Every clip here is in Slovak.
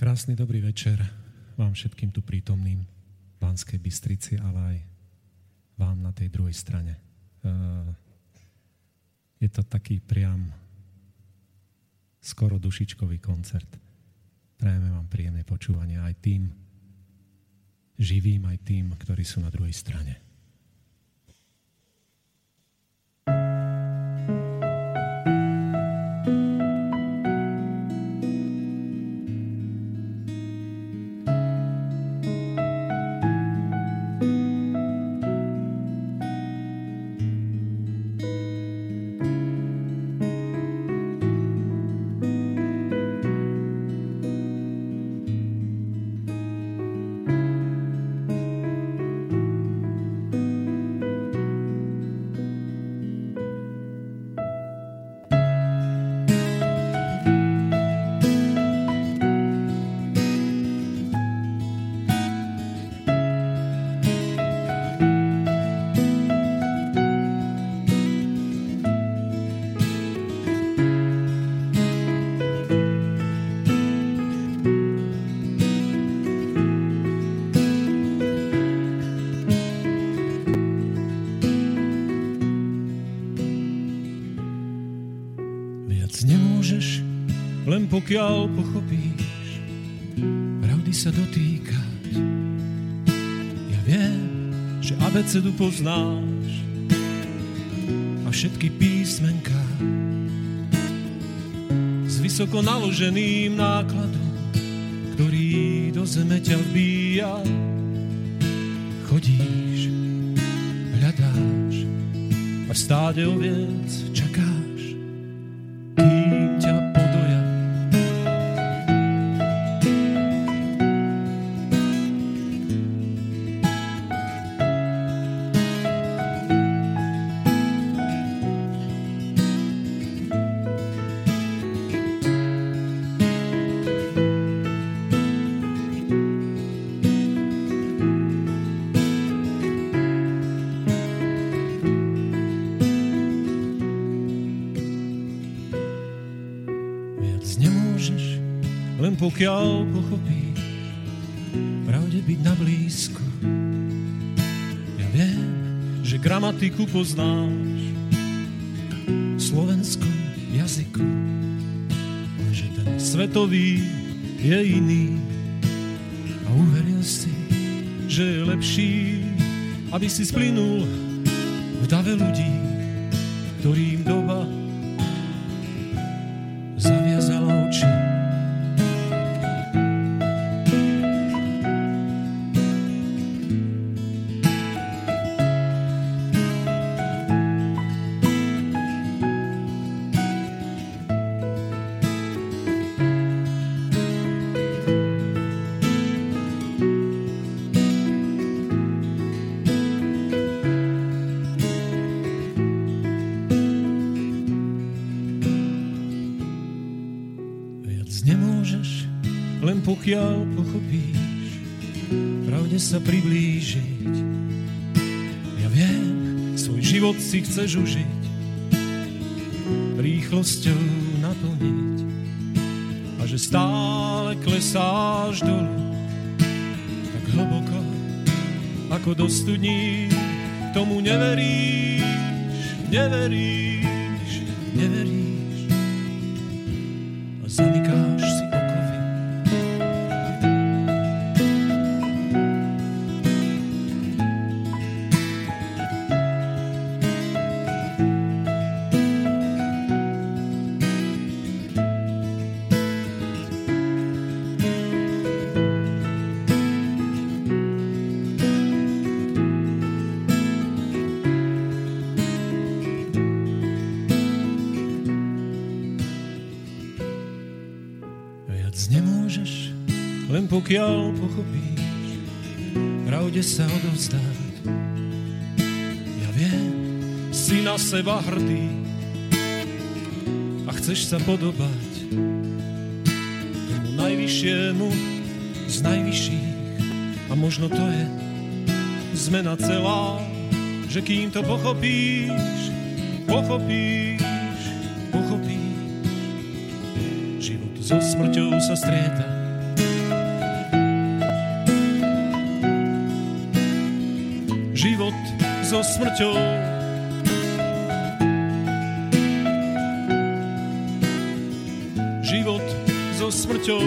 Krásny dobrý večer vám všetkým tu prítomným v Banskej Bystrici, ale aj vám na tej druhej strane. Eh, je to taký priam skoro dušičkový koncert. Prajeme vám príjemné počúvanie aj tým živým, aj tým, ktorí sú na druhej strane. Poznáš a všetky písmenka s vysoko naloženým nákladom, ktorý do zeme ťa vbíja. Chodíš, hľadáš a v stáde oviec čakáš pokiaľ pochopíš pravde byť na blízku. Ja viem, že gramatiku poznáš v slovenskom jazyku, lenže ten svetový je iný a uveril si, že je lepší, aby si splynul v dave ľudí, ktorým doba si chceš užiť, rýchlosťou naplniť. A že stále klesáš dolu, tak hlboko ako do studní, tomu neveríš, neveríš, seba hrdý a chceš sa podobať tomu najvyššiemu z najvyšších. A možno to je zmena celá, že kým to pochopíš, pochopíš, pochopíš. Život so smrťou sa strieda. život so smrťou smrťou.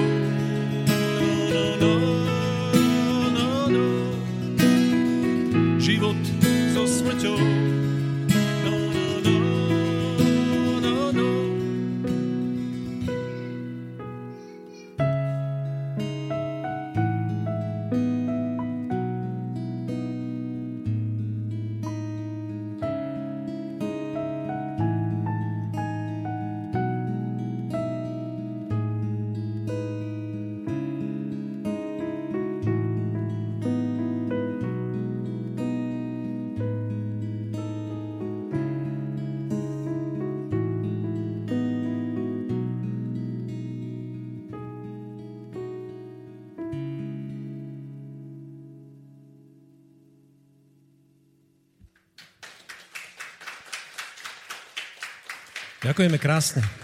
Ďakujeme krásne.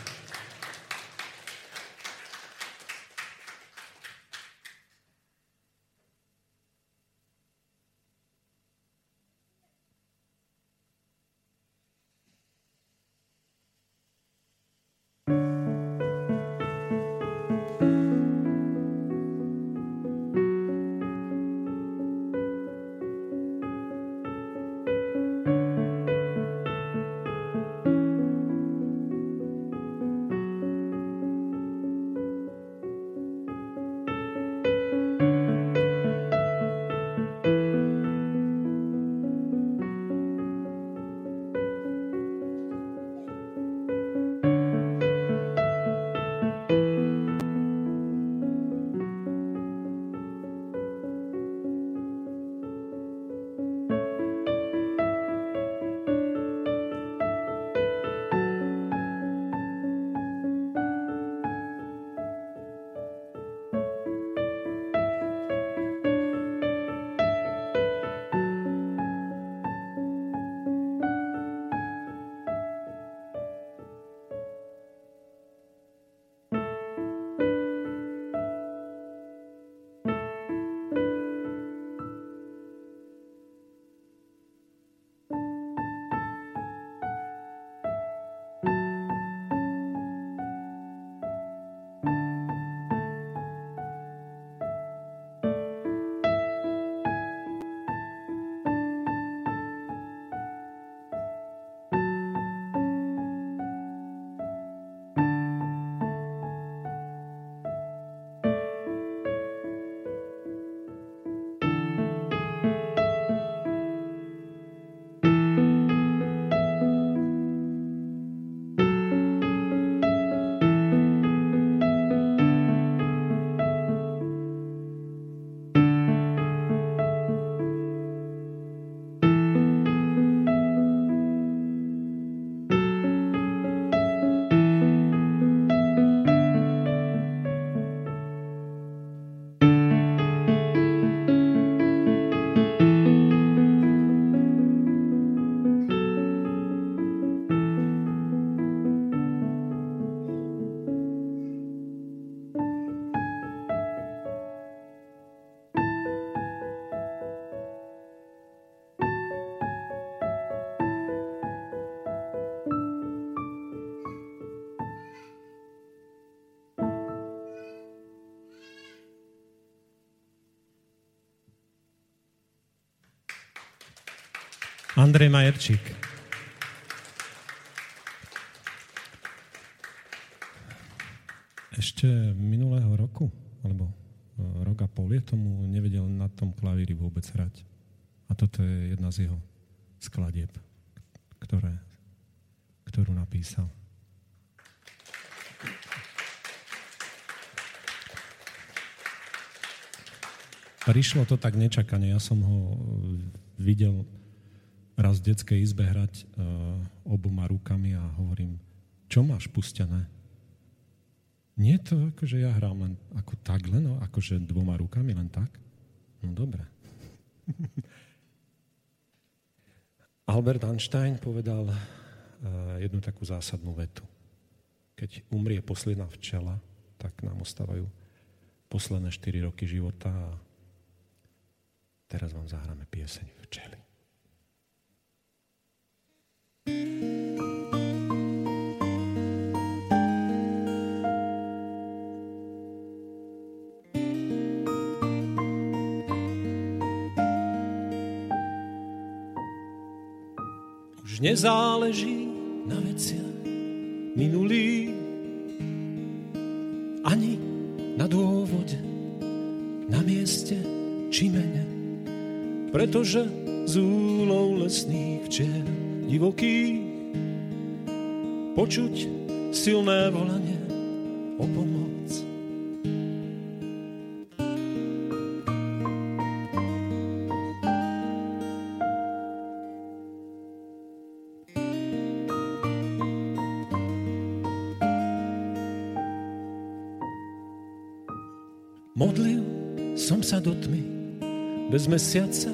Andrej Majerčík. Ešte minulého roku, alebo e, rok a pol je tomu, nevedel na tom klavíri vôbec hrať. A toto je jedna z jeho skladieb, ktoré, ktorú napísal. Prišlo to tak nečakane. Ja som ho videl raz v detskej izbe hrať uh, oboma rukami a hovorím, čo máš pustené? Nie to, akože ja hrám len ako tak, len no, akože dvoma rukami, len tak? No dobre. Albert Einstein povedal uh, jednu takú zásadnú vetu. Keď umrie posledná včela, tak nám ostávajú posledné 4 roky života a teraz vám zahráme pieseň včely. Už nezáleží na veciach minulý, ani na dôvode, na mieste či mene, pretože z úlov lesných včiel divokých počuť silné volanie o pomoc. Modlil som sa do tmy bez mesiaca,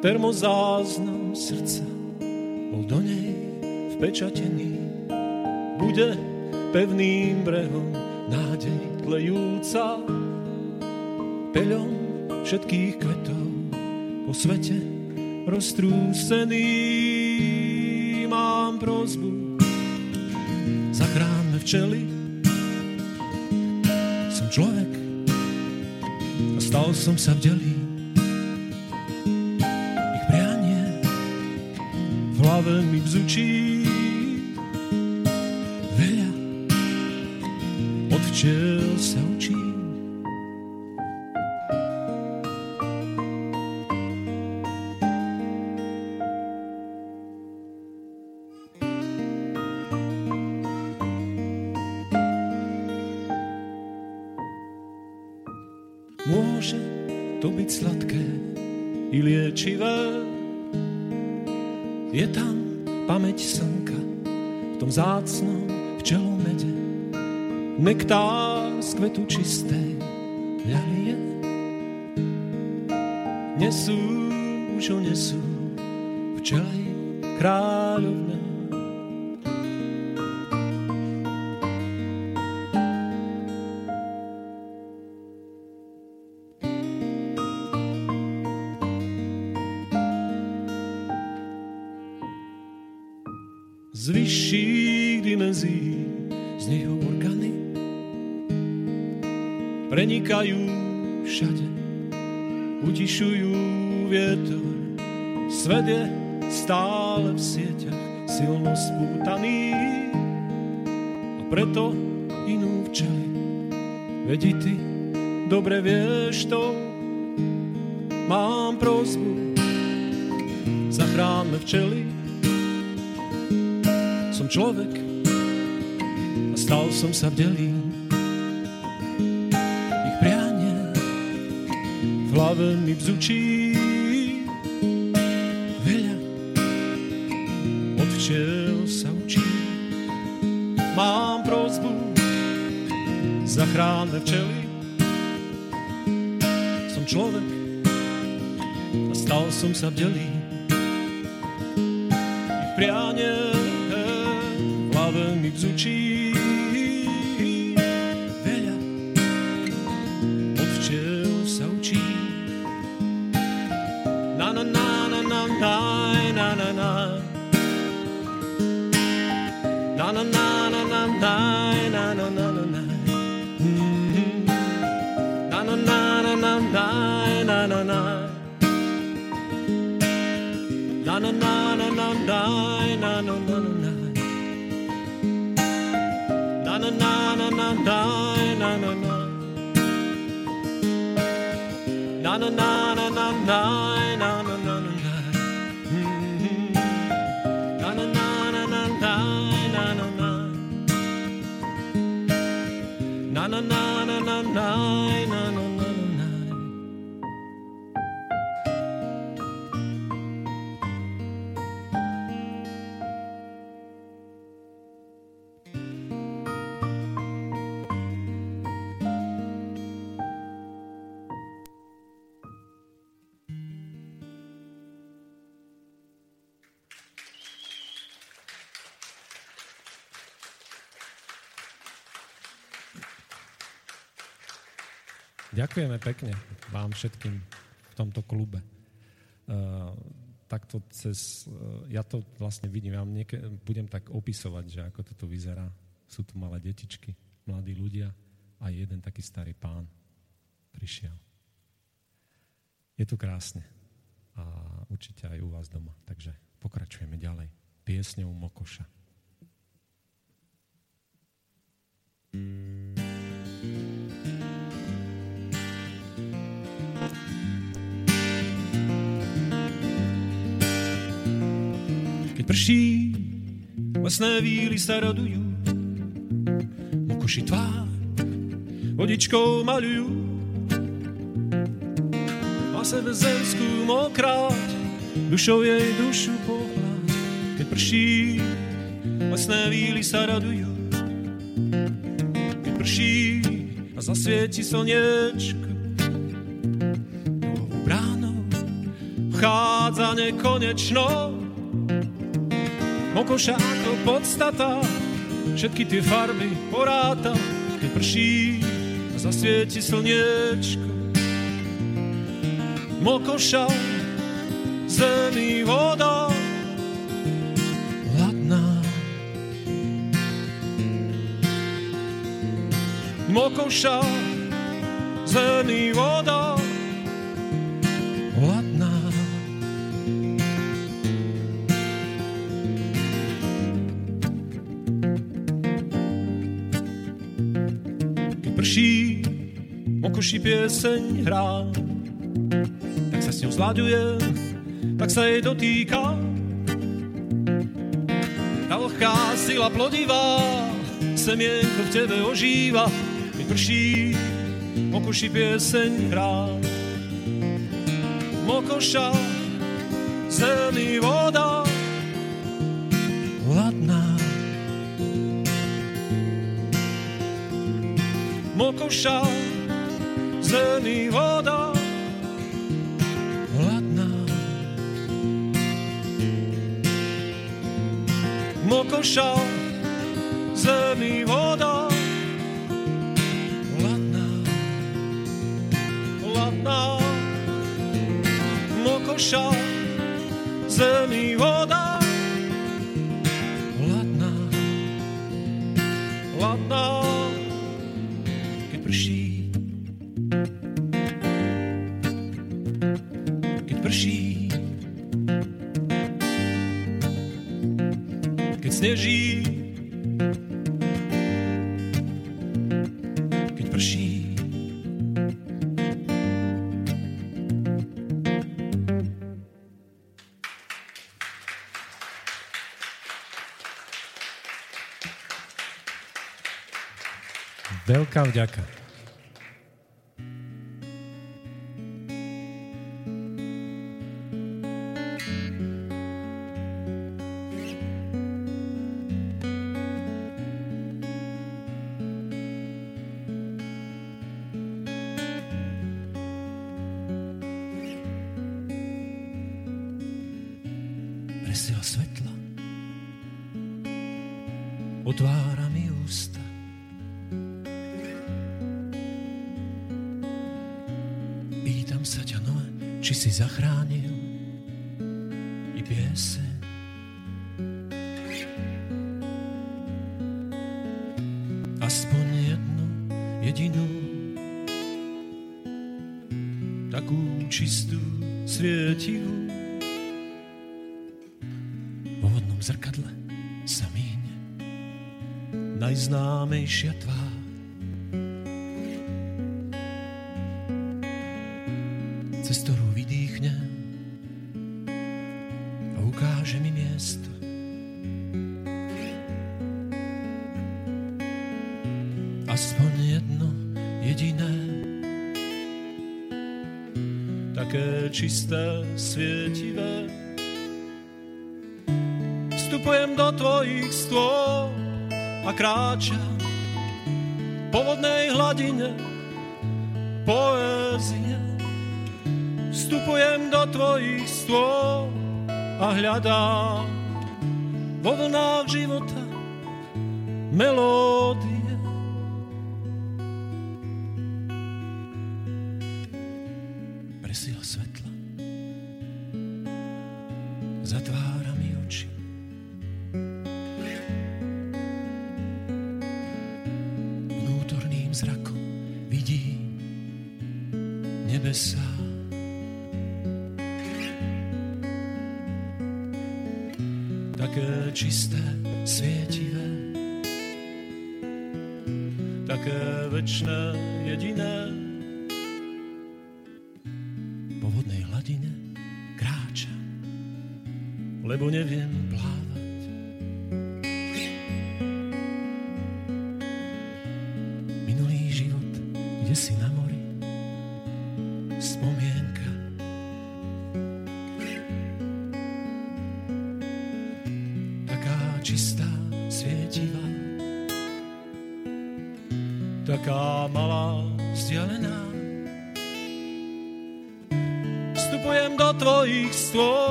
termozáznam srdca bol do nej vpečatený. Bude pevným brehom nádej tlejúca, peľom všetkých kvetov po svete roztrúsený. Mám prozbu, zachránme včely, som človek a stal som sa vdelý. Sławem i Bzuci. Nektár z kvetu čisté ľalie. Nesú, už ho nesú kráľovné. z prenikajú všade, utišujú vietor. Svet je stále v sieťach silno spútaný a preto inú včeli. Vedi ty, dobre vieš to, mám prozbu, zachráňme včely, som človek a stal som sa vdelý. Hlave mi bzučí veľa od včiel sa učí. Mám prozbu, zachráňme včely. Som človek a stal som sa vdelý. Ďakujeme pekne vám všetkým v tomto klube. Uh, takto cez, uh, ja to vlastne vidím, ja nieke, budem tak opisovať, že ako toto vyzerá. Sú tu malé detičky, mladí ľudia a jeden taký starý pán prišiel. Je to krásne. A určite aj u vás doma. Takže pokračujeme ďalej. Piesňou Mokoša. Keď prší, lesné víly sa rodujú, mokoši tvár vodičkou maľujú. Má sebe zemskú mokráť, dušou jej dušu pohľad. Keď prší, lesné víly sa radujú. Keď prší a zasvieti slniečko, novou bránou vchádza nekonečno. Mokoša ako podstata, všetky tie farby poráta, keď prší a zasvieti slniečko. Mokoša, zemi voda, hladná. Mokoša, zemi voda, Mokoši pieseň hrá, tak sa s ňou zlaďuje, tak sa jej dotýka. Tá lhká sila plodivá, semienko v tebe ožíva, keď prší, Mokoši pieseň hrá. Mokoša, zemi voda, hladná. Mokoša, zemi voda, hladná. Mokoša, zemi voda, hladná. Hladná. Mokoša, zemi voda, hladná. Vďaka. Najznámejšia tvár. Cez ktorú vydýchne a ukáže mi miesto. Aspoň jedno jediné také čisté, svietivé vstupujem do tvojich stôl a kráčam po vodnej hladine poézie. Vstupujem do tvojich stôl a hľadám vo vlnách života melódie.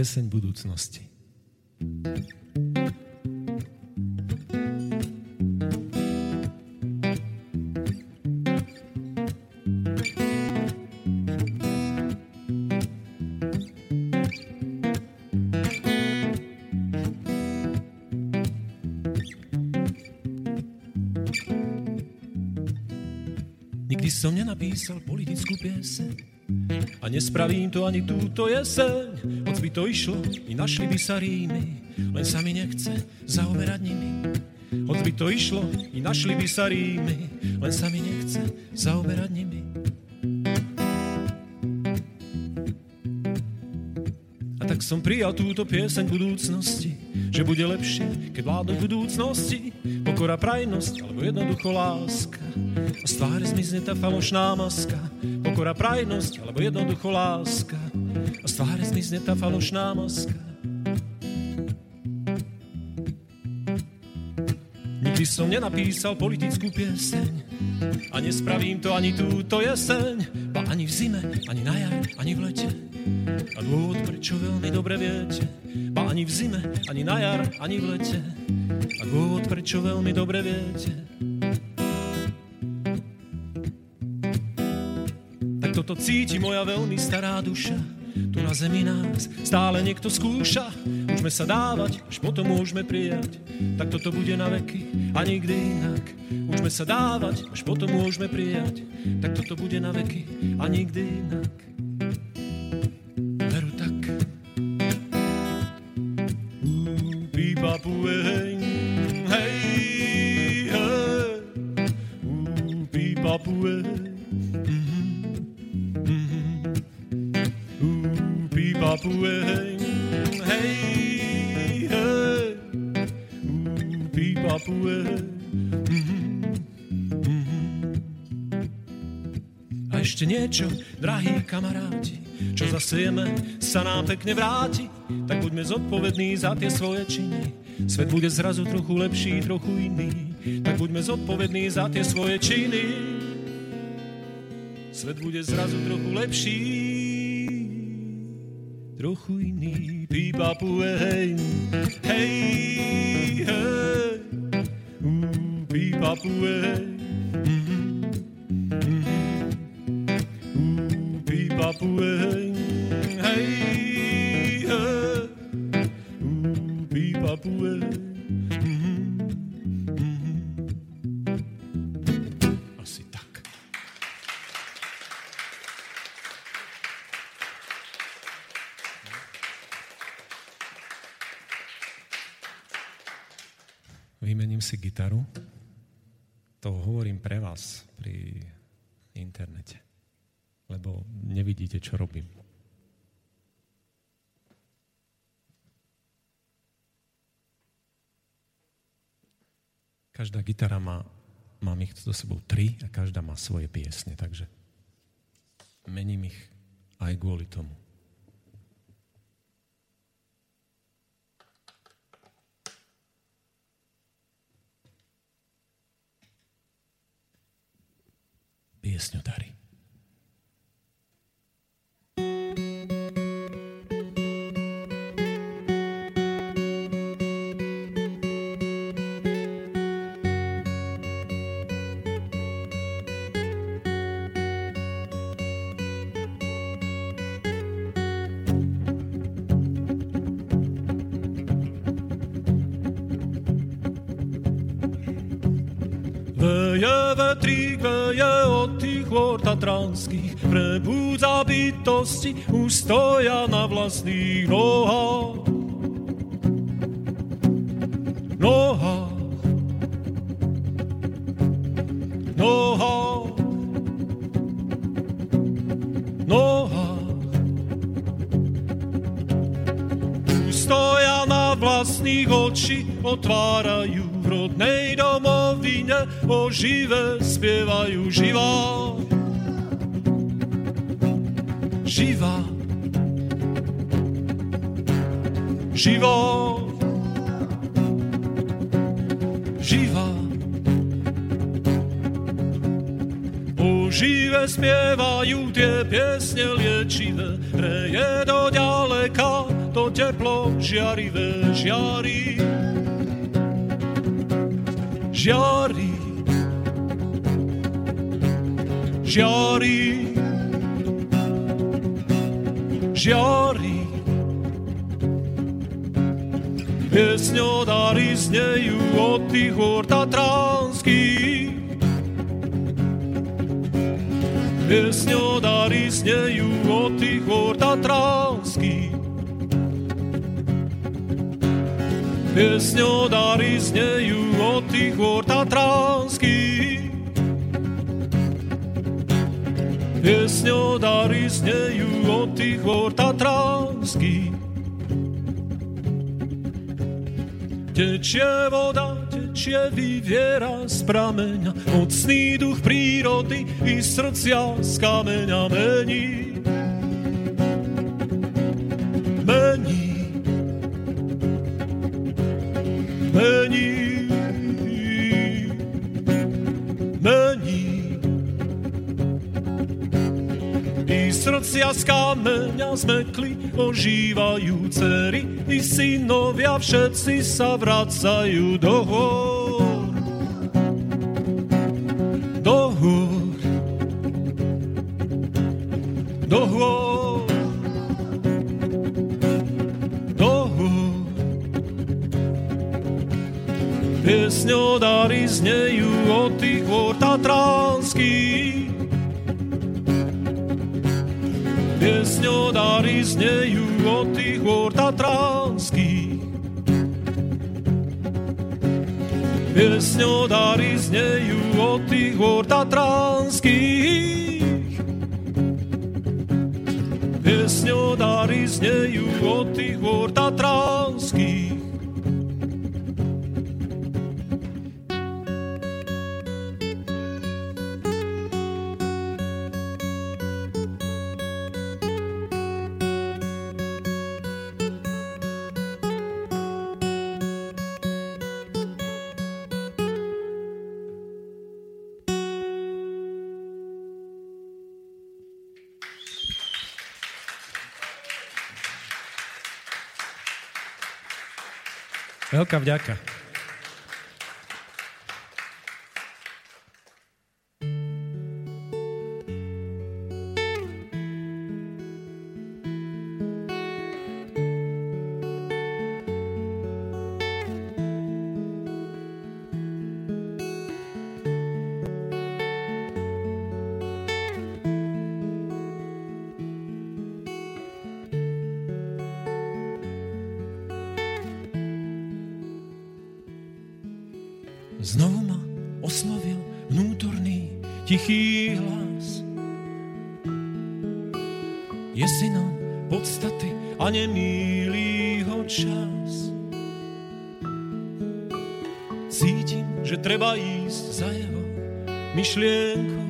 Pieseň budúcnosti. Nikdy som nenapísal politickú pieseň a nespravím to ani túto jeseň. Hoď by to išlo, i našli by sa rímy, len sa mi nechce zaoberať nimi. Hoď by to išlo, i našli by sa rímy, len sa mi nechce zaoberať nimi. A tak som prijal túto pieseň budúcnosti, že bude lepšie, keď vládnu budúcnosti, pokora, prajnosť alebo jednoducho láska. A z tváre zmizne tá falošná maska, pokora, prajnosť alebo jednoducho láska. A z tváre zmizne tá falošná maska. Nikdy som nenapísal politickú pieseň a nespravím to ani túto jeseň, ba ani v zime, ani na jar, ani v lete. A dôvod, prečo veľmi dobre viete, ba ani v zime, ani na jar, ani v lete. A dôvod, prečo veľmi dobre viete. Tak toto cíti moja veľmi stará duša, tu na zemi nás stále niekto skúša. Môžeme sa dávať, až potom môžeme prijať. Tak toto bude na veky a nikdy inak. Môžeme sa dávať, až potom môžeme prijať. Tak toto bude na veky a nikdy inak. Veru tak. Pueň, niečo, drahí kamaráti, čo zasejeme, sa nám pekne vráti, tak buďme zodpovední za tie svoje činy. Svet bude zrazu trochu lepší, trochu iný, tak buďme zodpovední za tie svoje činy. Svet bude zrazu trochu lepší, trochu iný, pípa pueň, hej, hej, ú, pípa pueň, Vymením si gitaru. To hovorím pre vás pri internete. Lebo nevidíte, čo robím. Každá gitara má, mám ich so sebou tri a každá má svoje piesne, takže mením ich aj kvôli tomu. Piesňodary. Prebúdza bytosti, už stoja na vlastných nohách. Nohách. Nohách. Nohách. Už stoja na vlastných oči, otvárajú v rodnej domovine ožive spievajú živá. Živá. Živá. Živá. Ožive spievajú tie piesne liečivé, hreje do ďaleka, to teplo žiarivé žiari. Žiari. žiari, žiari. Piesňodary znejú od tých hôr tatranských. Piesňodary znejú od tých hôr tatranských. Piesňodary znejú od tých hôr tatranských. Piesňodary znejú od tých hor tatranských. Tečie voda, tečie vyviera z prameňa, mocný duch prírody i srdcia z kameňa. Mení. Srdcia z zmekli, ožívajú cery i synovia, všetci sa vracajú do hôr. Tých Veľká vďaka. Znovu ma oslovil vnútorný tichý hlas. Je synom podstaty a nemýlí ho čas. Cítim, že treba ísť za jeho myšlienkou.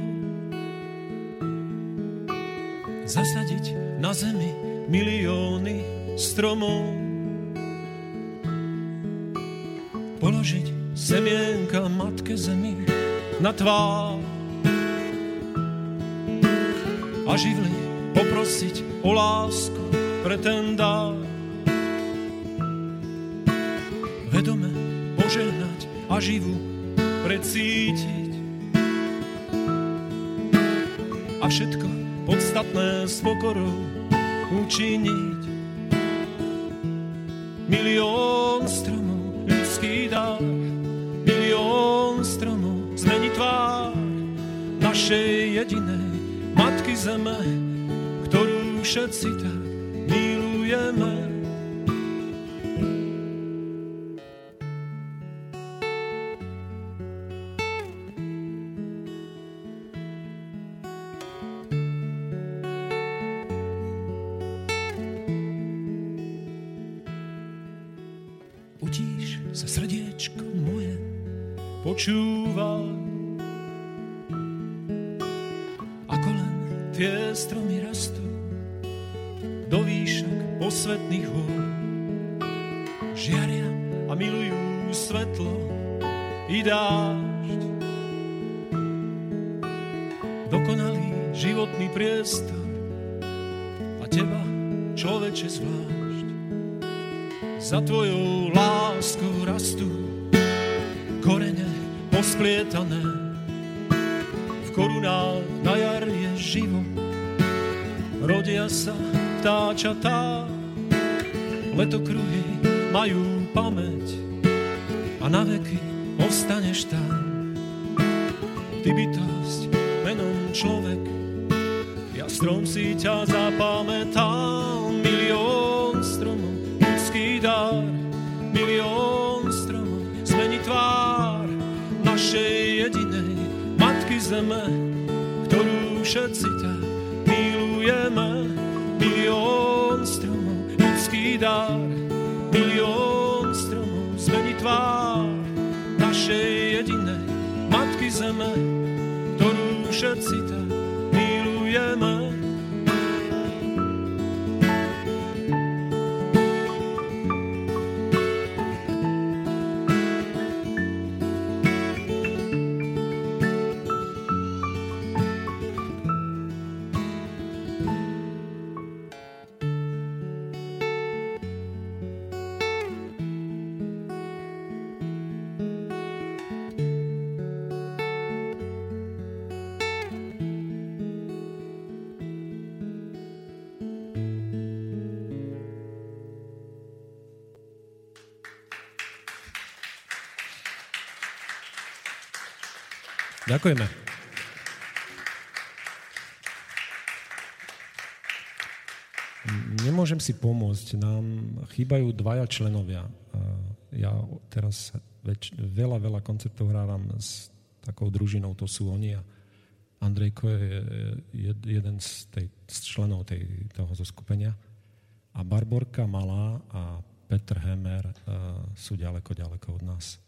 Zasadiť na zemi milióny stromov. Položiť semien zemi na tvár. A živli poprosiť o lásku pre ten dár. Vedome požehnať a živú precítiť. A všetko podstatné s pokorou učiniť. Milión Zeme, ktorú všetci tak milujeme. počúva. I dážď. Dokonalý životný priestor a teba, človeče zvlášť. Za tvojou láskou rastú korene posplietané. V korunách na jar je živo, rodia sa vtáčatá, letokruhy majú pamäť a na veky ostaneš tam. Ty bytosť menom človek, ja strom si ťa zapamätám, milión stromov, ľudský dar, milión stromov, zmení tvár našej jedinej Matky Zeme, ktorú Ďakujeme. Nemôžem si pomôcť. Nám chýbajú dvaja členovia. Ja teraz väč, veľa, veľa koncertov hrávam s takou družinou, to sú oni a Andrejko je, je jeden z, tej, z členov tej, toho zoskupenia. A Barborka Malá a Petr Hemer uh, sú ďaleko, ďaleko od nás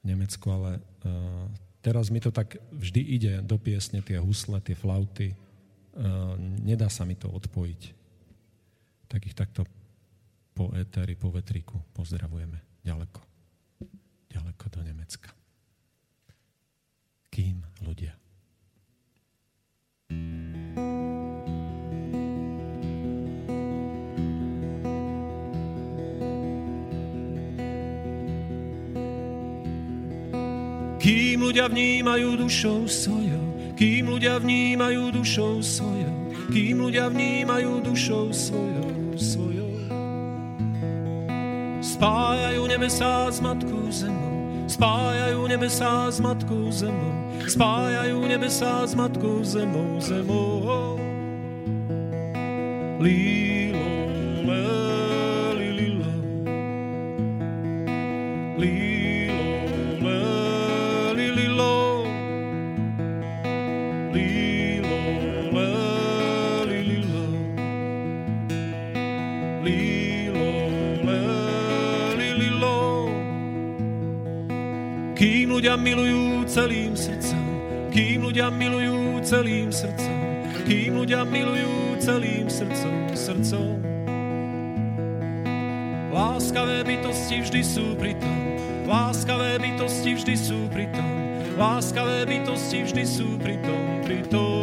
v Nemecku, ale uh, teraz mi to tak vždy ide do piesne, tie husle, tie flauty. Uh, nedá sa mi to odpojiť. Tak ich takto po éteri, po vetriku pozdravujeme ďaleko. Ďaleko do Nemecka. Kým ľudia. thank you Kým ľudia vnímajú dušou svojou, kým ľudia vnímajú dušou svojou, kým ľudia vnímajú dušou svojou, svojou. Spájajú nebesá s matkou zemou, spájajú nebesá s matkou zemou, spájajú nebesá s matkou zemou, zemou. Lilo, ľudia milujú celým srdcom, kým ľudia milujú celým srdcom, kým ľudia milujú celým srdcom, srdcom. Láskavé bytosti vždy sú pritom, láskavé bytosti vždy sú pritom, láskavé bytosti vždy sú pritom, pritom.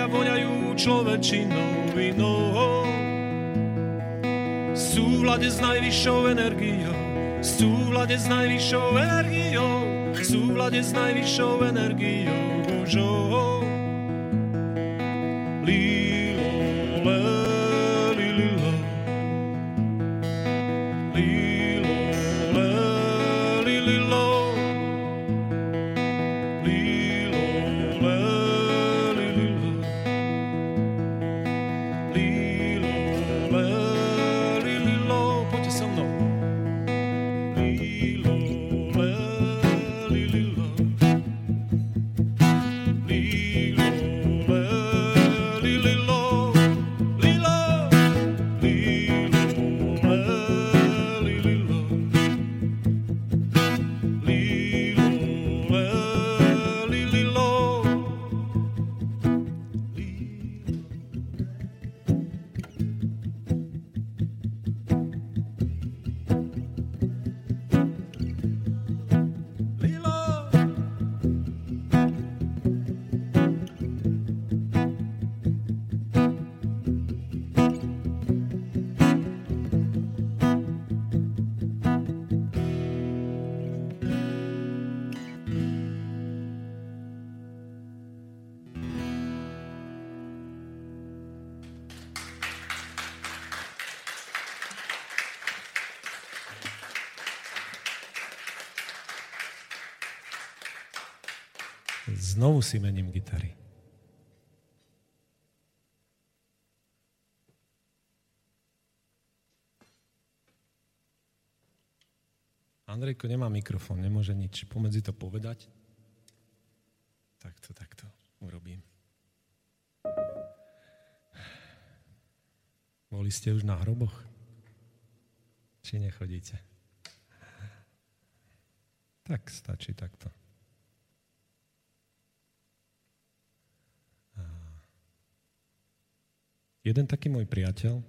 Ľudia voňajú človečinou vinou. Súvlade s najvyššou energiou, súvlade s najvyššou energiou, súvlade s najvyššou energiou Božou. Znovu si mením gitary. Andrejko nemá mikrofón, nemôže nič pomedzi to povedať. Takto, takto urobím. Boli ste už na hroboch? Či nechodíte? Tak stačí takto. Jeden taký môj priateľ,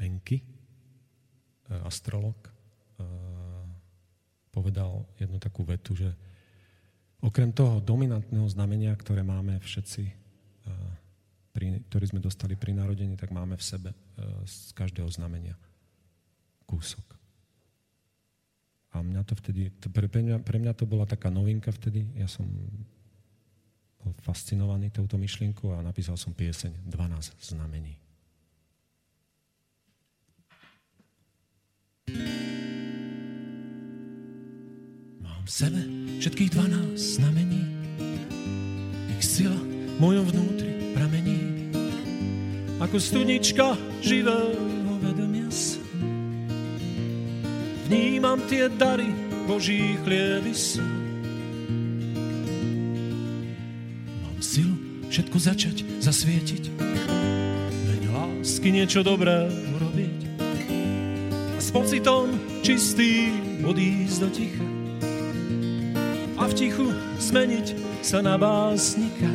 Enky, e, astrolog, e, povedal jednu takú vetu, že okrem toho dominantného znamenia, ktoré máme všetci, e, ktorý sme dostali pri narodení, tak máme v sebe z každého znamenia kúsok. A mňa to vtedy, pre mňa, pre mňa to bola taká novinka vtedy, ja som fascinovaný touto myšlienkou a napísal som pieseň 12 znamení. Mám v sebe všetkých 12 znamení, ich sila v mojom vnútri pramení, ako studnička živého vedomia sa. Vnímam tie dary Božích lievy všetko začať, zasvietiť. Veď lásky niečo dobré urobiť. A s pocitom čistým odísť do ticha. A v tichu zmeniť sa na básnika.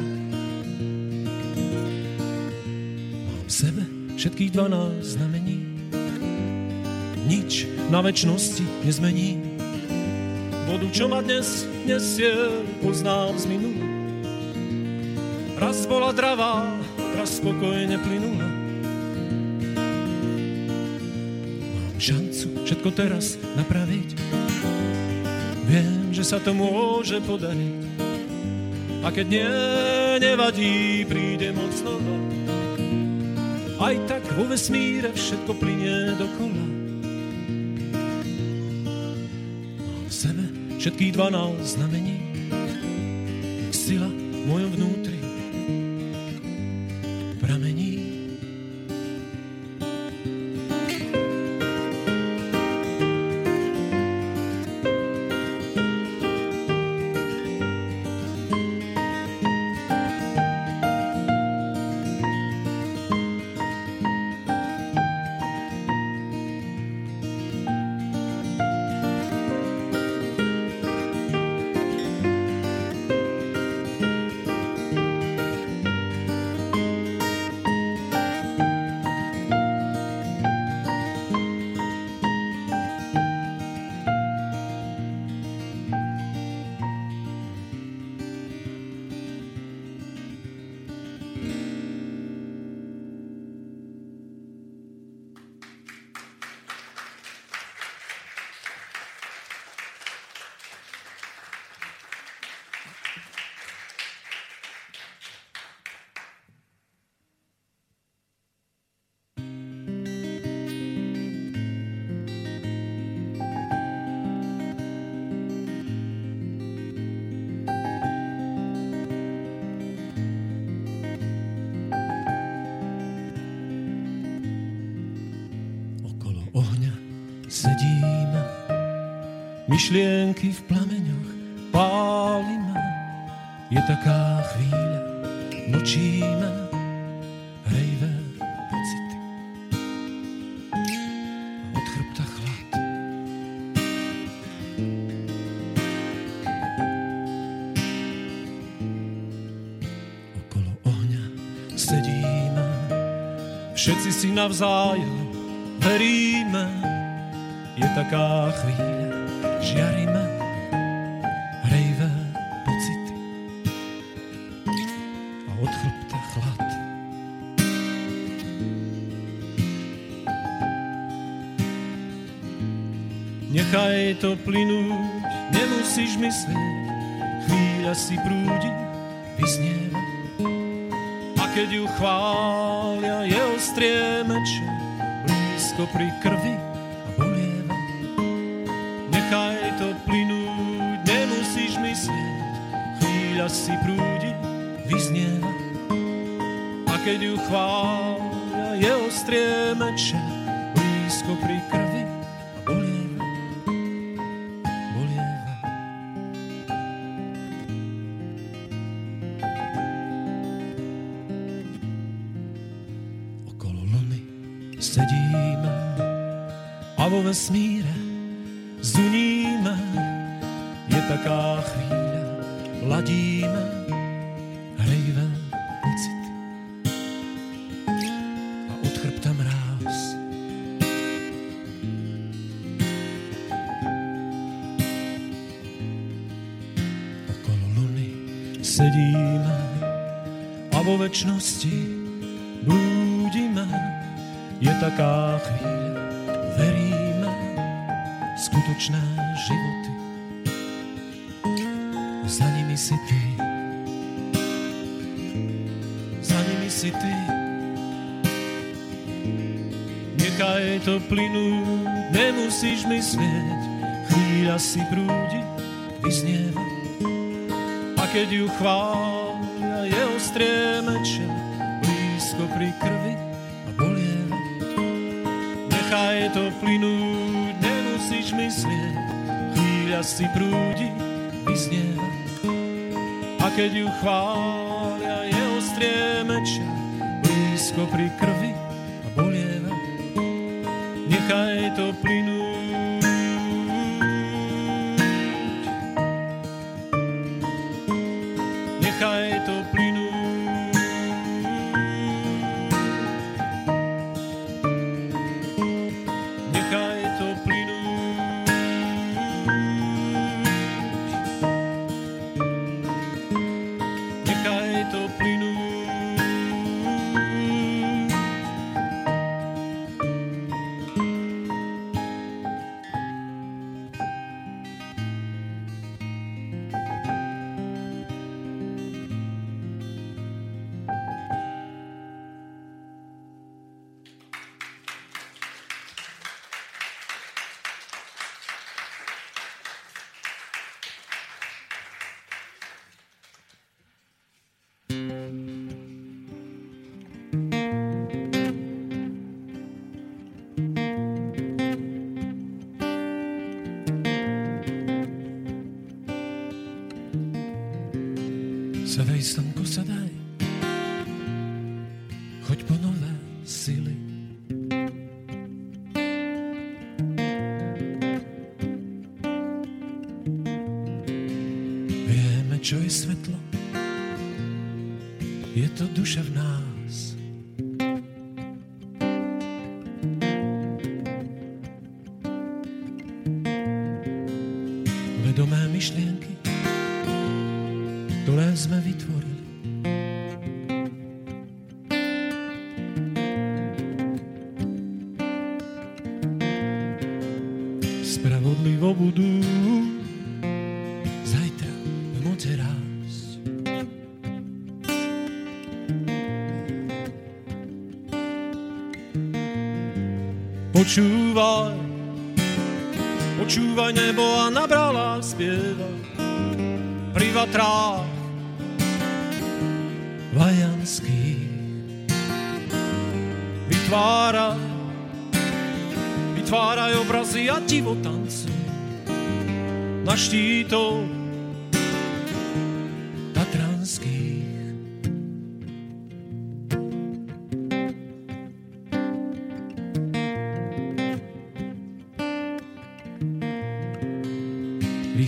Mám v sebe všetkých 12 znamení. Nič na väčšnosti nezmení. Vodu, čo ma dnes nesie, poznám z minulú Raz bola dravá, raz spokojne plynula. Mám šancu všetko teraz napraviť. Viem, že sa to môže podariť. A keď nie, nevadí, príde moc znova. Aj tak vo vesmíre všetko plinie dokola. Mám v sebe všetkých dvanásť znamení. Myšlienky v plameňoch páli ma. Je taká chvíľa, mlčíme, hrejvé pocity. A od chrbta chlad. Okolo ohňa sedíme, všetci si navzájom veríme. Je taká chvíľa, žiarime hrejvé pocity a od chrbta chlad. Nechaj to plynúť, nemusíš myslieť, chvíľa si prúdi, vyznieva. A keď ju chvália, je ostrie meče, blízko pri krvi, si prúdi, vyznieva. A keď ju chvália, myslieť. Chvíľa si prúdi, vyznieva. A keď ju chvália, je ostrie meče, blízko pri krvi a bolieva. Nechaj to plynúť, nemusíš myslieť. Chvíľa si prúdi, vyznieva keď ju chvália, je ostrie meča, blízko pri krvi a bolieva. Nechaj to plynúť. Počúvaj, počúvaj nebo a na bralách spieva. Pri vatrách. Vajanských. Vytvára, vytváraj obrazy a divo tancuj na štítoch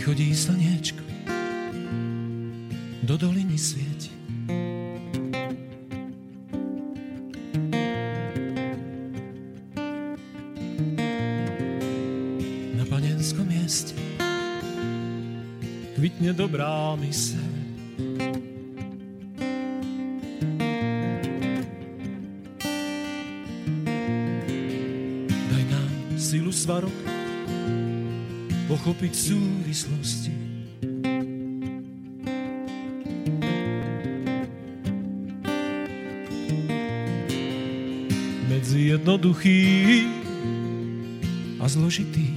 Vychodí slniečko, do doliny svieti. Na panenskom mieste kvitne dobrá myseľ. Pochopiť súvislosti. Medzi jednoduchý a zložitý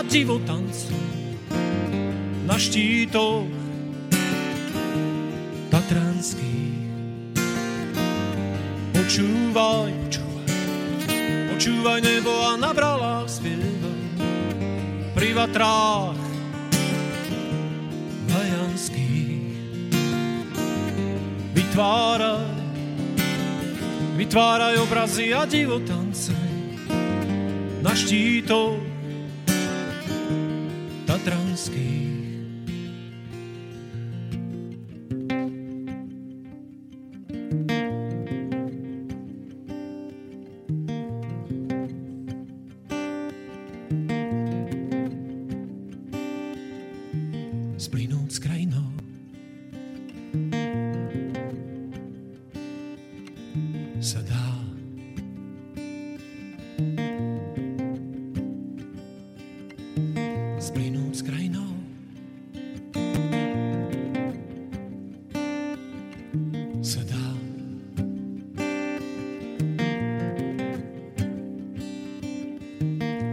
a divo tancu na štítoch tatranských. Počúvaj, počúvaj, počúvaj nebo a na bralách spieva pri vatrách vajanských. Vytváraj, vytváraj obrazy a divotance na štítoch tatranských.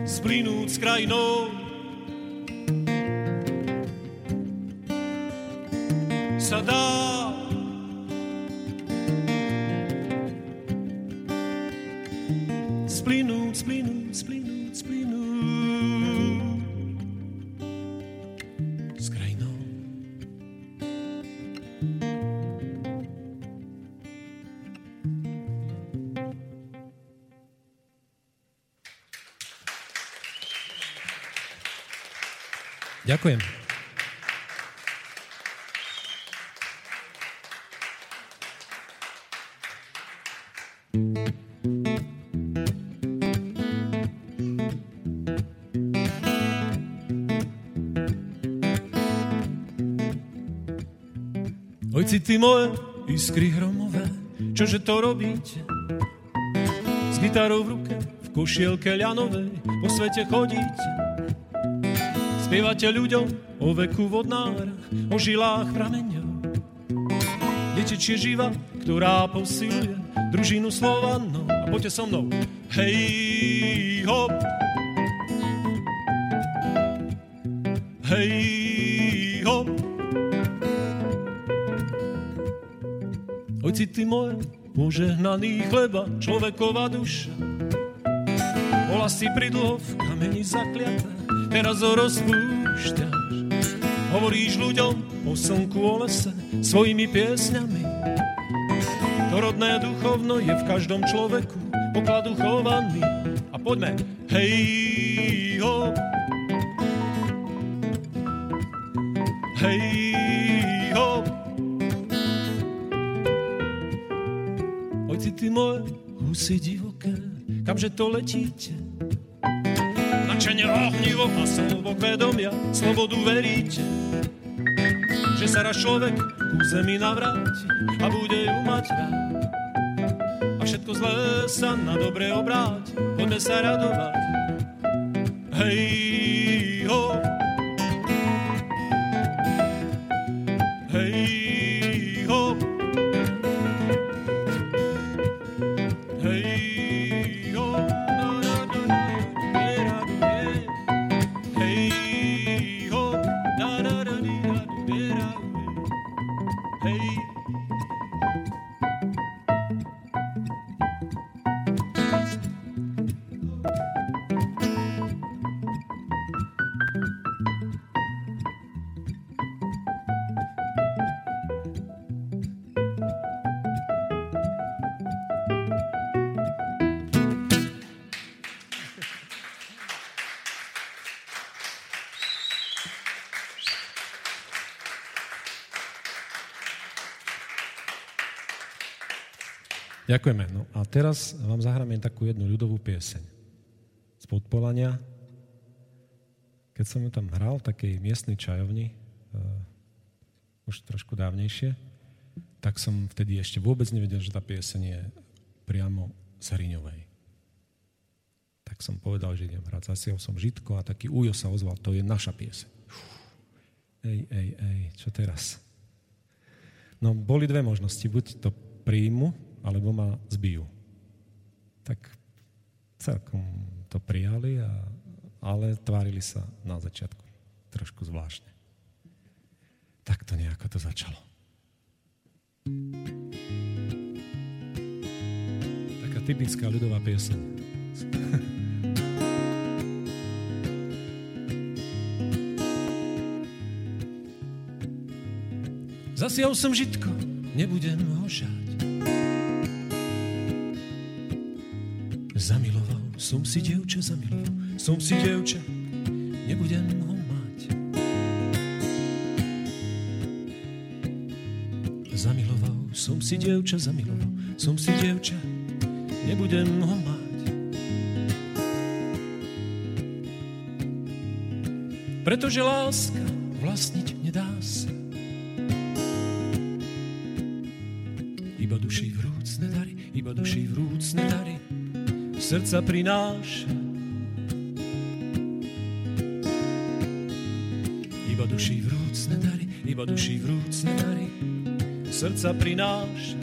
Splynúť s krajinou sa dá. Ďakujem. Ojci ty moje, iskry hromové, čože to robíte? S gitarou v ruke, v košielke ľanovej, po svete chodíte. Spievate ľuďom o veku vodnára, o žilách prameňov. Kde tečie živa, ktorá posiluje družinu Slovanov. A poďte so mnou. Hej, hop. Hej, hop. Ojci ty moje, požehnaný chleba, človeková duša. Bola si pridlo v kameni zakliatá, teraz ho rozpúšťaš. Hovoríš ľuďom o slnku, o lese, svojimi piesňami. To rodné duchovno je v každom človeku, pokladu chovaný. A poďme, hej, ho. Hej, ho. Ojci ty moje, husy divoké, kamže to letíte? Ohnivo a slovo vedomia, slobodu veríte, že sa raz človek ku zemi navráti a bude ju mať rád všetko zlé sa na dobre obráť, poďme sa radovať. Hej, Ďakujeme. No a teraz vám zahráme takú jednu ľudovú pieseň z Podpolania. Keď som ju tam hral v takej miestnej čajovni, uh, už trošku dávnejšie, tak som vtedy ešte vôbec nevedel, že tá pieseň je priamo z Hriňovej. Tak som povedal, že idem hrať. Zasiel som žitko a taký újo sa ozval, to je naša pieseň. Ej, ej, ej, čo teraz? No, boli dve možnosti. Buď to príjmu, alebo ma zbijú. Tak celkom to prijali, a, ale tvárili sa na začiatku trošku zvláštne. Tak to nejako to začalo. Taká typická ľudová pieseň. Zasial som žitko, nebudem ho žať. Som si dievča, zamiloval som si dievča, nebudem ho mať. Zamiloval som si dievča, zamiloval som si dievča, nebudem ho mať. Pretože láska vlastniť srdca prináša. Iba duši vrúcne dary, iba duši vrúcne dary, srdca prináša.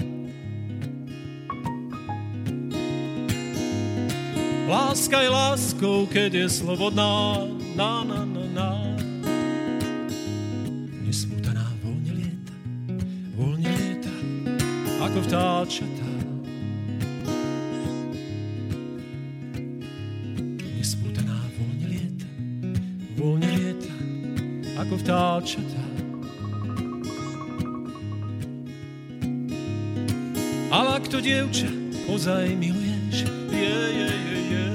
Láska je láskou, keď je slobodná, na, na, na, na. Nesmutaná voľne lieta, voľne lieta, ako vtáčata. Vtáčatá. Ale ak to dievča ozaj miluješ, je, je, je, je.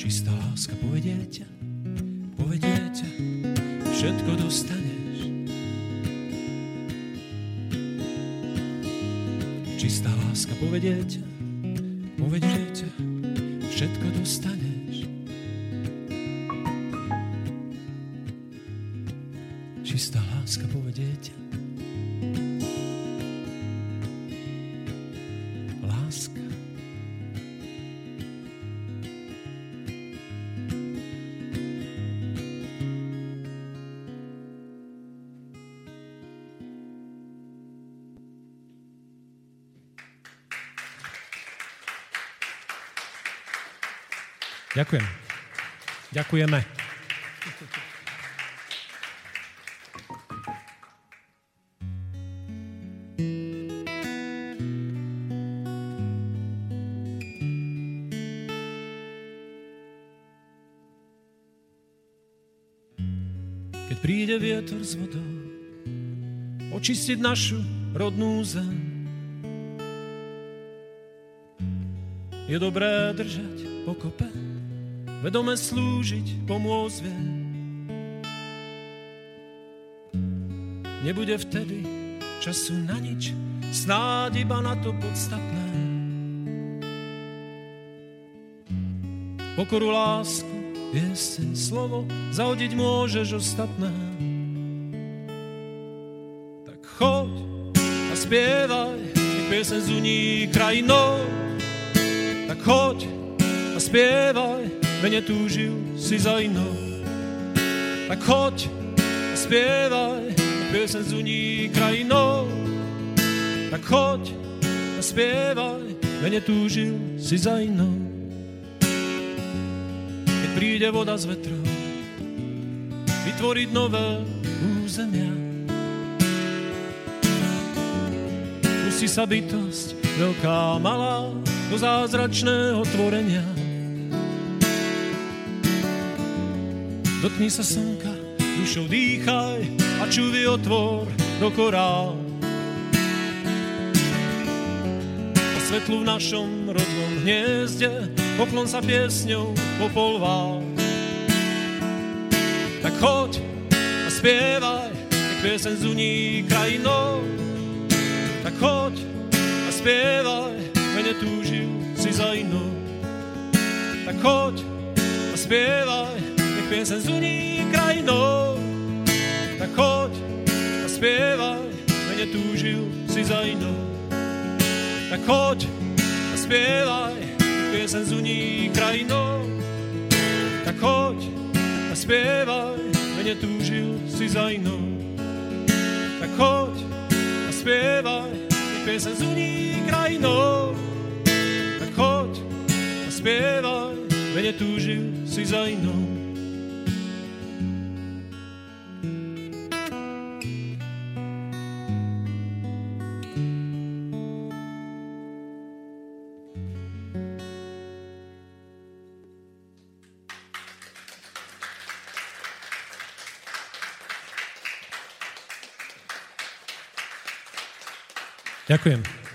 Čistá láska povedie ťa, povedie ťa, všetko dostaneš. Čistá láska povedie ťa, Ďakujem. Ďakujeme. Keď príde vietor z vodou, očistiť našu rodnú zem. Je dobré držať pokope, vedome slúžiť, pomôcť vie. Nebude vtedy času na nič, snáď iba na to podstatné. Pokoru, lásku, pieseň, slovo, zahodiť môžeš ostatné. Tak choď a spievaj, nech pieseň zuní krajinou. Tak choď a spievaj, mene túžil si za inou. Tak choď a spievaj, piesen zuní krajinou. Tak choď a spievaj, mene túžil si za inou. Keď príde voda z vetrom, vytvoriť nové územia. Pustí sa bytosť, veľká, malá, do zázračného tvorenia. Dotkni sa slnka, dušou dýchaj a čuvy otvor do korál. A svetlu v našom rodnom hniezde poklon sa piesňou popolval. Tak choď a spievaj, nech piesen zuní krajinou. Tak choď a spievaj, mene túžil si za inou. Tak choď a spievaj, piesen zuní krajinou. Tak choď a spievaj, mene túžil si za inou. Tak choď a spievaj, piesen zuní krajinou. Tak choď a spievaj, mene túžil si za inou. Tak choď a spievaj, piesen zuní krajinou. Tak choď a spievaj, mene túžil si za inou. Ďakujem.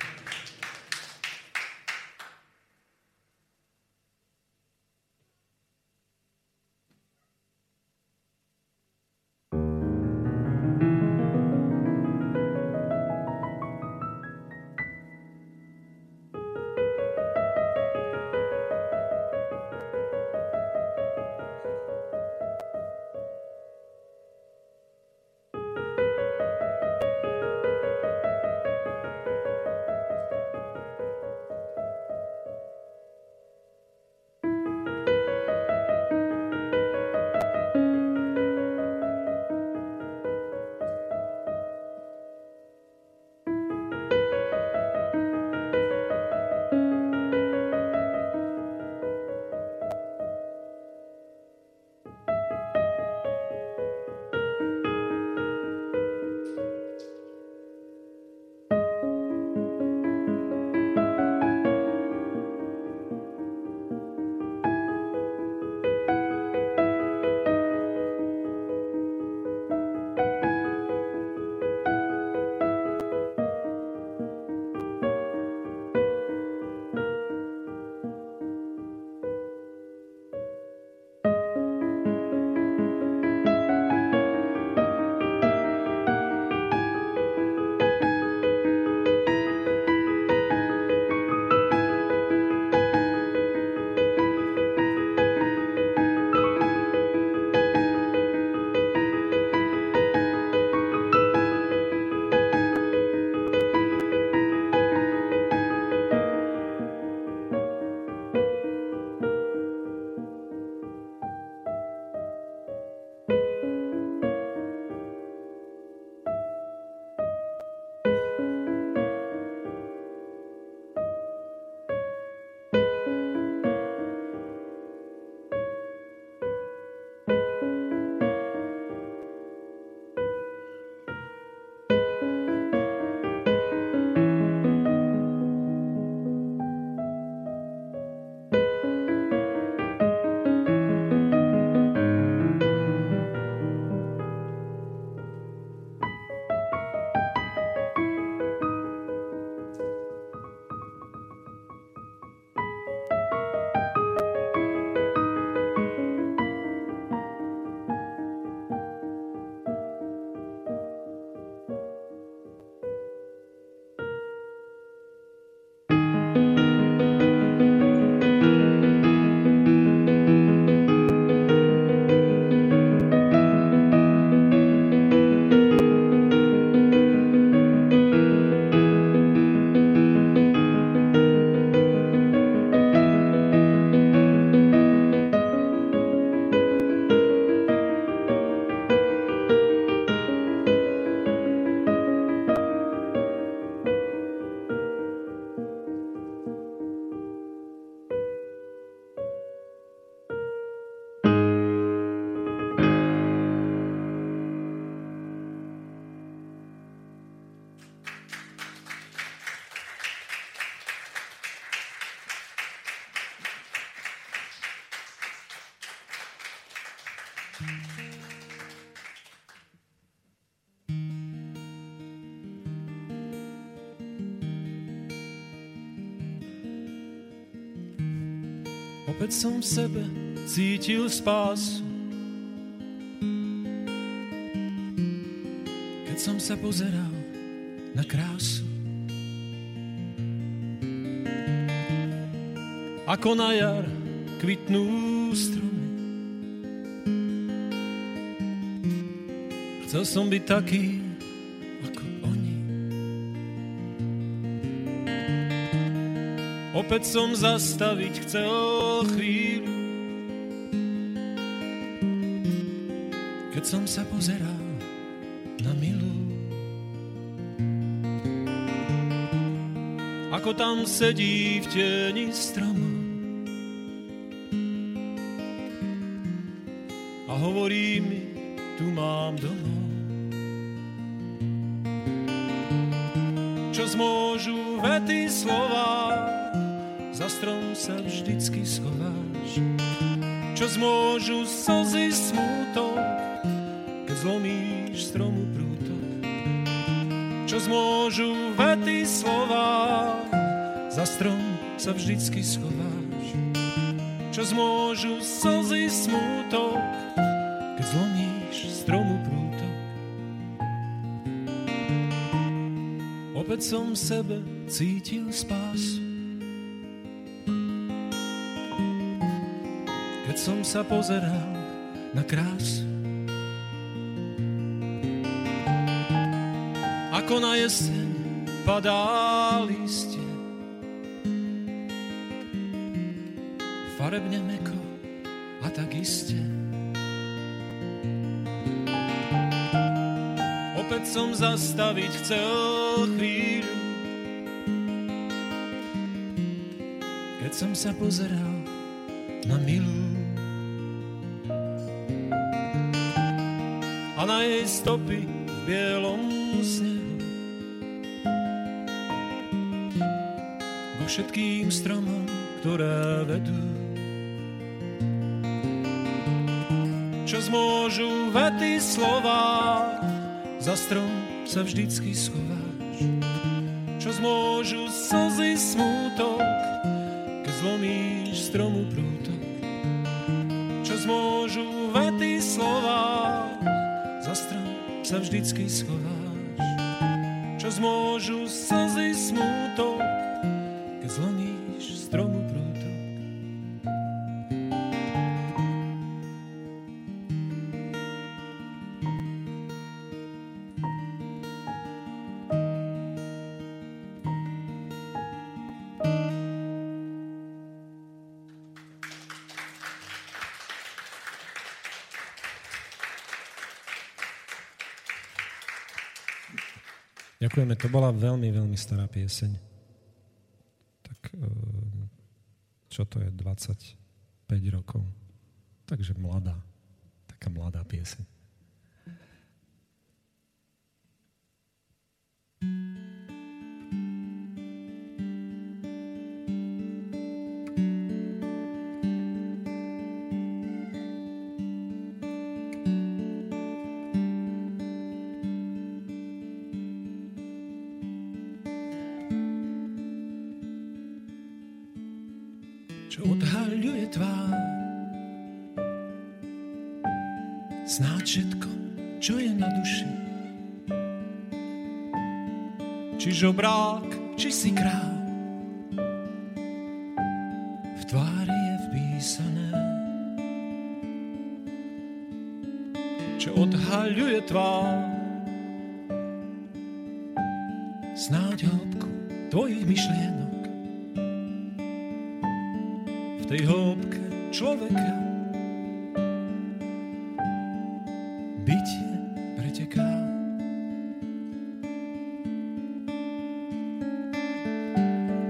Opäť som v sebe cítil spásu. Keď som sa pozeral na krásu. Ako na jar kvitnú stromy. Chcel som byť taký, Opäť som zastaviť chcel chvíľu. Keď som sa pozeral na milú. Ako tam sedí v tieni stromu. Vždycky schováš. Čo zmôžu slzy smútok, keď zlomíš stromu prútok. Opäť som v sebe cítil spásu. Keď som sa pozeral na krásu. Ako na jeseň padá listie. Farebne meko a tak iste. Opäť som zastaviť chcel chvíľu. Keď som sa pozeral na milú. A na jej stopy v bielom snehu. Ku všetkým stromom, ktoré vedú. Čo zmôžu vety slova, za strom sa vždycky schováš. Čo zmôžu slzy smútok, keď zlomíš stromu prútok. Čo zmôžu vety slova, za strom sa vždycky schováš. Čo zmôžu slzy Ďakujeme, to bola veľmi, veľmi stará pieseň. Tak e, čo to je, 25 rokov. Takže mladá, taká mladá pieseň. Bytie preteká.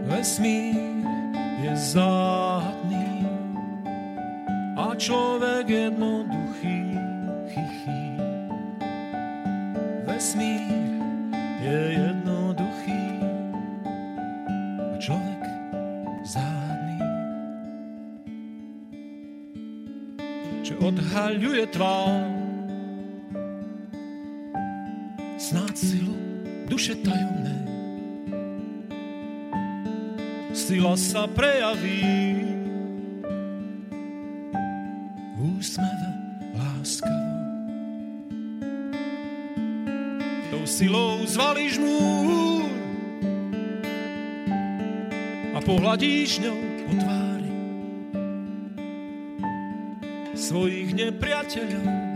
Vesmír je záhadný a človek jednoduchý chichý. Vesmír je jednoduchý a človek záhadný čo odhaľuje tvár. Sila sa prejaví úsmeve láskavo. Tou silou zvalíš múr a pohľadíš ňou po tvári svojich nepriateľov.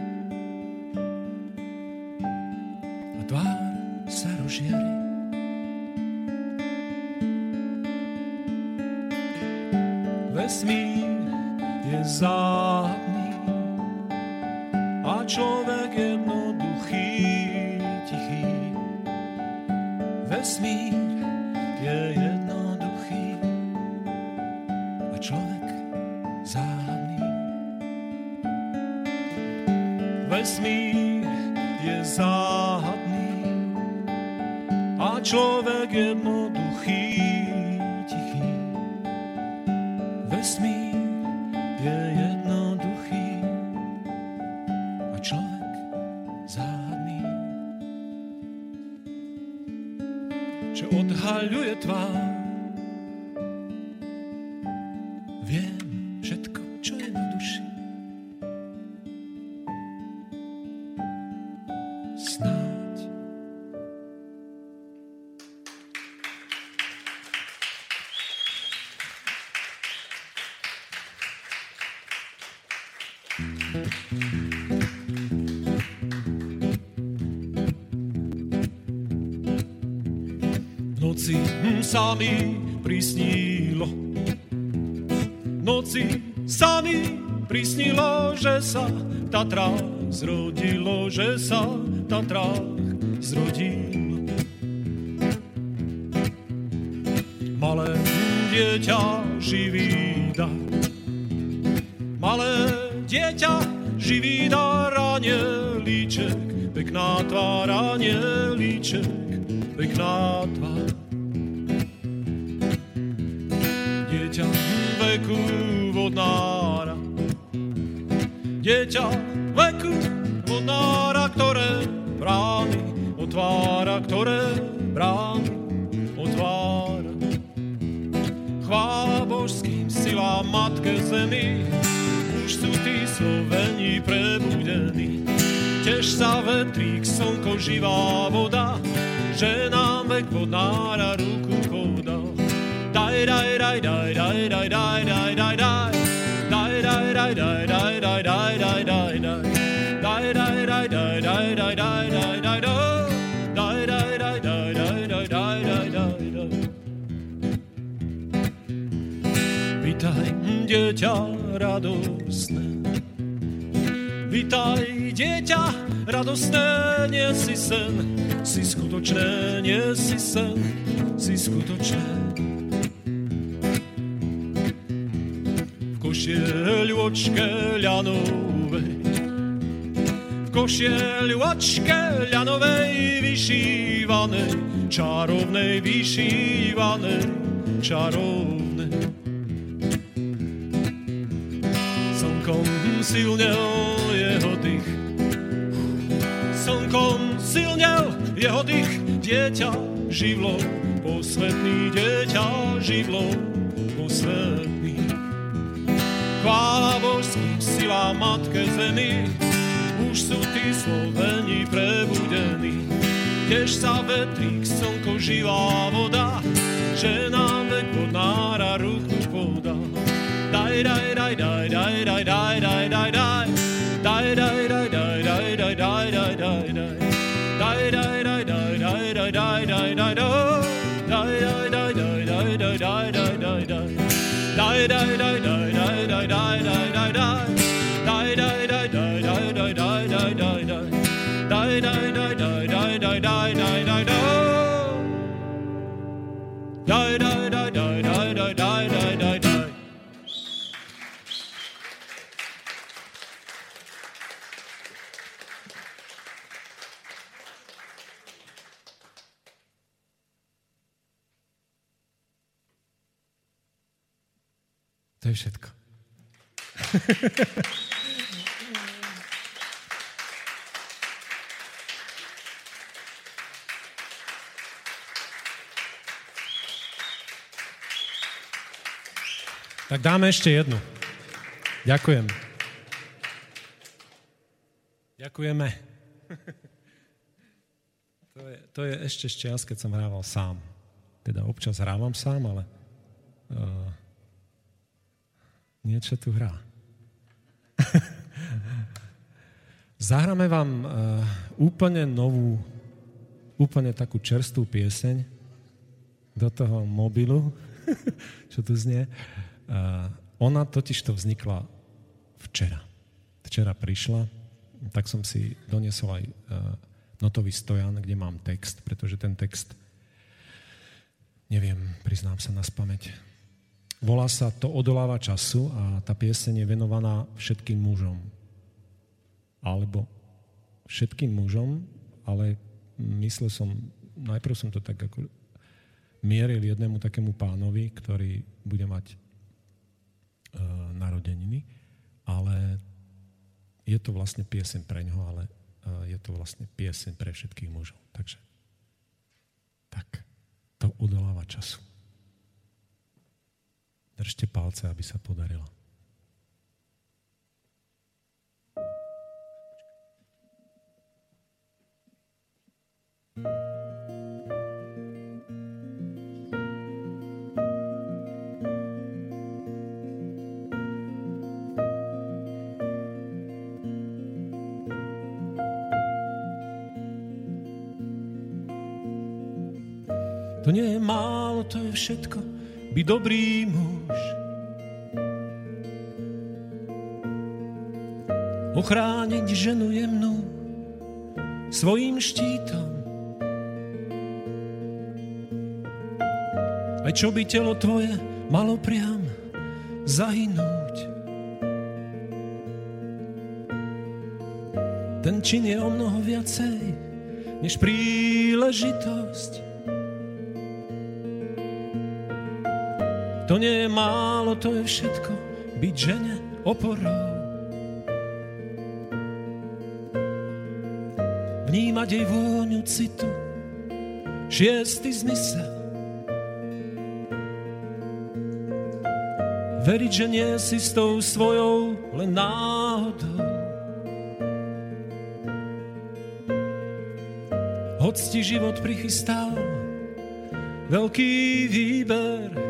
Prisnilo, že sa v Tatrách zrodilo, že sa v Tatrách zrodilo. Malé dieťa živý dar. Malé dieťa živý dar, anielíček, pekná tvár, anielíček, pekná tvár. Dieťa veku vodnára, dieťa veku vodnára, ktoré brány otvára, ktoré brány otvára. Chvála božským silám Matke Zemi, už sú tí Slovení prebudení. Tež sa vetrík, slnko, živá voda, že nám vek vodnára ruku podal. Daj, daj, daj, daj, daj, daj, daj, daj, daj. Daj, Witaj, dieťa radosne. Witaj, dieťa radosne, nie si sen, si skuteczne, nie si sen, si skuteczne. Košieľočke ľanovej, v košieľočke ľanovej vyšívanej, čarovnej vyšívanej, čarovnej. Slnkom silnel jeho dých. Slnkom silnel jeho dých. Dieťa živlo, posvetný dieťa živlo, posvetný. Chvála božským silám Matke Zemi, už sú tí Sloveni prebudení. Tiež sa vetrík, slnko, živá voda, že nám vek pod nára ruku podá. Daj, daj, daj, daj, daj, daj. Daj, daj, daj, daj, daj, daj, daj, daj, daj, daj. Daj, daj, daj, daj, daj, daj, daj, daj, daj, daj. Daj, daj, daj, daj, daj, daj, daj, daj, daj, daj. Daj, daj, daj, daj, daj, daj, Tak dáme ešte jednu. Ďakujem. Ďakujeme. To je, to je ešte z čas, keď som hrával sám. Teda občas hrávam sám, ale uh, niečo tu hrá. Zahráme vám uh, úplne novú, úplne takú čerstvú pieseň do toho mobilu, čo tu znie. Uh, ona totiž to vznikla včera. Včera prišla, tak som si doniesol aj uh, notový stojan, kde mám text, pretože ten text, neviem, priznám sa na spameť, volá sa To odoláva času a tá pieseň je venovaná všetkým mužom. Alebo všetkým mužom, ale myslel som, najprv som to tak ako mieril jednému takému pánovi, ktorý bude mať e, narodeniny, ale je to vlastne piesen pre ňoho, ale e, je to vlastne piesen pre všetkých mužov. Takže tak, to odoláva času. Držte palce, aby sa podarilo. To nie je málo, to je všetko, by dobrý muž. Ochrániť ženu jemnú svojim štítom. Aj čo by telo tvoje malo priam zahynúť. Ten čin je o mnoho viacej než príležitosť. To nie je málo, to je všetko, byť žene oporou. Vnímať jej vôňu citu, šiestý zmysel. Veriť, že nie si s tou svojou len náhodou. Hoď ti život prichystal veľký výber,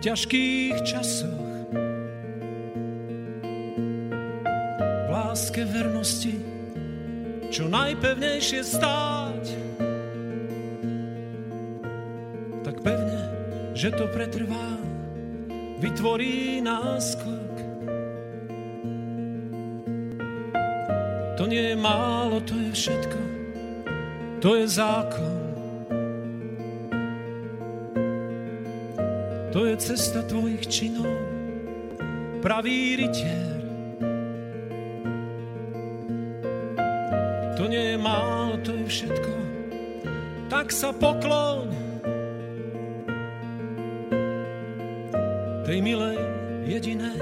v ťažkých časoch. V láske vernosti čo najpevnejšie stáť. Tak pevne, že to pretrvá, vytvorí náskok. To nie je málo, to je všetko. To je zákon. To je cesta tvojich činov. Pravý rytier. To nie je málo, to je všetko. Tak sa pokloň tej milej jedinej,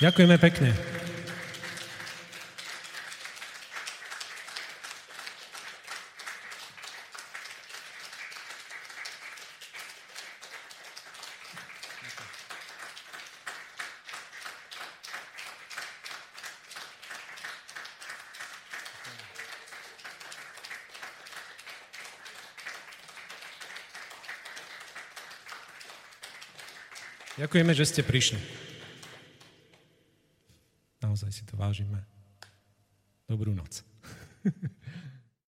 Ďakujeme pekne. Ďakujeme, že ste prišli. Naozaj si